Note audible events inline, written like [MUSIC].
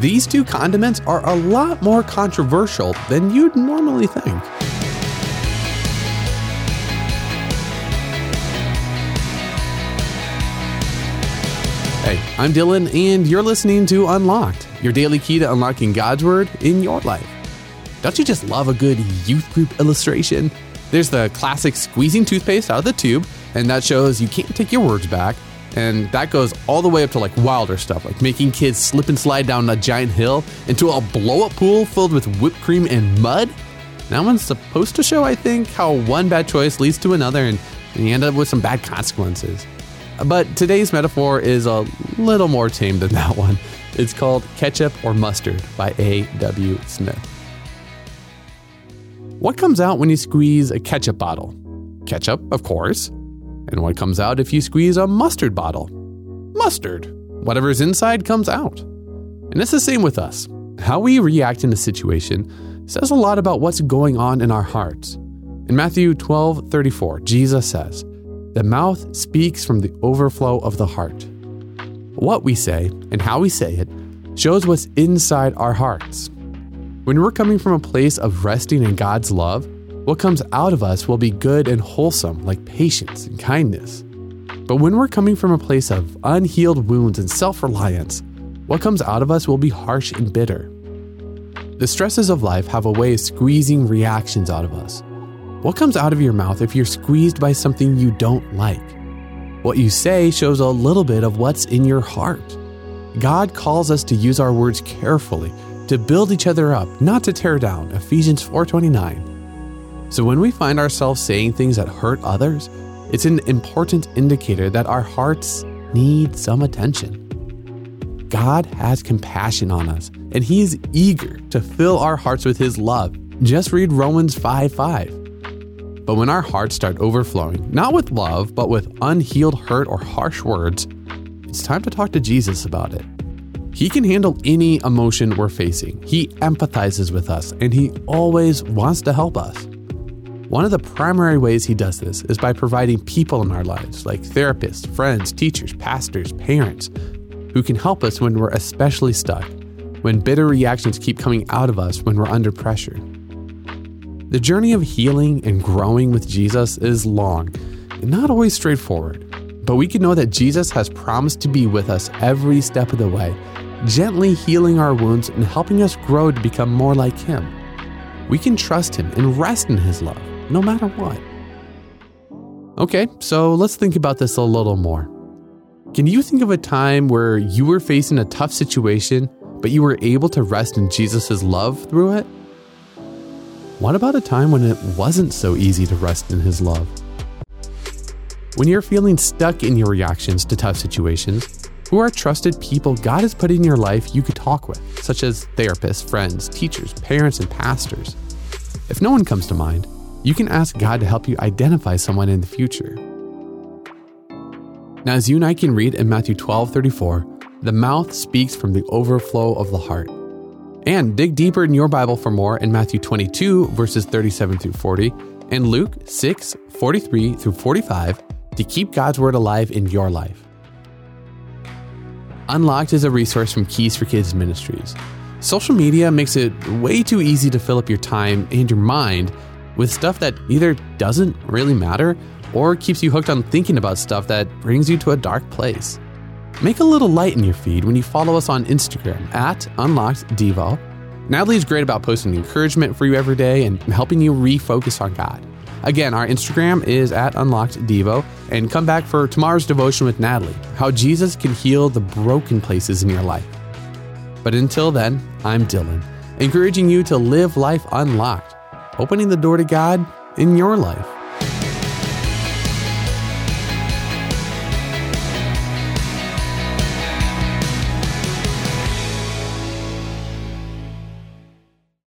these two condiments are a lot more controversial than you'd normally think. Hey, I'm Dylan, and you're listening to Unlocked, your daily key to unlocking God's Word in your life. Don't you just love a good youth group illustration? There's the classic squeezing toothpaste out of the tube, and that shows you can't take your words back. And that goes all the way up to like wilder stuff, like making kids slip and slide down a giant hill into a blow up pool filled with whipped cream and mud. That one's supposed to show, I think, how one bad choice leads to another and you end up with some bad consequences. But today's metaphor is a little more tame than [LAUGHS] that one. It's called Ketchup or Mustard by A.W. Smith. What comes out when you squeeze a ketchup bottle? Ketchup, of course. And what comes out if you squeeze a mustard bottle? Mustard. Whatever's inside comes out. And it's the same with us. How we react in a situation says a lot about what's going on in our hearts. In Matthew 12 34, Jesus says, the mouth speaks from the overflow of the heart. What we say and how we say it shows what's inside our hearts. When we're coming from a place of resting in God's love, what comes out of us will be good and wholesome, like patience and kindness. But when we're coming from a place of unhealed wounds and self reliance, what comes out of us will be harsh and bitter. The stresses of life have a way of squeezing reactions out of us. What comes out of your mouth if you're squeezed by something you don't like? What you say shows a little bit of what's in your heart. God calls us to use our words carefully, to build each other up, not to tear down. Ephesians 4:29. So when we find ourselves saying things that hurt others, it's an important indicator that our hearts need some attention. God has compassion on us, and He is eager to fill our hearts with His love. Just read Romans 5 5. But when our hearts start overflowing, not with love, but with unhealed hurt or harsh words, it's time to talk to Jesus about it. He can handle any emotion we're facing. He empathizes with us, and he always wants to help us. One of the primary ways he does this is by providing people in our lives, like therapists, friends, teachers, pastors, parents, who can help us when we're especially stuck, when bitter reactions keep coming out of us when we're under pressure. The journey of healing and growing with Jesus is long and not always straightforward, but we can know that Jesus has promised to be with us every step of the way, gently healing our wounds and helping us grow to become more like Him. We can trust Him and rest in His love, no matter what. Okay, so let's think about this a little more. Can you think of a time where you were facing a tough situation, but you were able to rest in Jesus' love through it? What about a time when it wasn't so easy to rest in His love? When you're feeling stuck in your reactions to tough situations, who are trusted people God has put in your life you could talk with, such as therapists, friends, teachers, parents, and pastors? If no one comes to mind, you can ask God to help you identify someone in the future. Now, as you and I can read in Matthew 12 34, the mouth speaks from the overflow of the heart. And dig deeper in your Bible for more in Matthew 22, verses 37 through 40, and Luke 6, 43 through 45 to keep God's Word alive in your life. Unlocked is a resource from Keys for Kids Ministries. Social media makes it way too easy to fill up your time and your mind with stuff that either doesn't really matter or keeps you hooked on thinking about stuff that brings you to a dark place. Make a little light in your feed when you follow us on Instagram at UnlockedDevo. Natalie is great about posting encouragement for you every day and helping you refocus on God. Again, our Instagram is at UnlockedDevo, and come back for tomorrow's devotion with Natalie how Jesus can heal the broken places in your life. But until then, I'm Dylan, encouraging you to live life unlocked, opening the door to God in your life.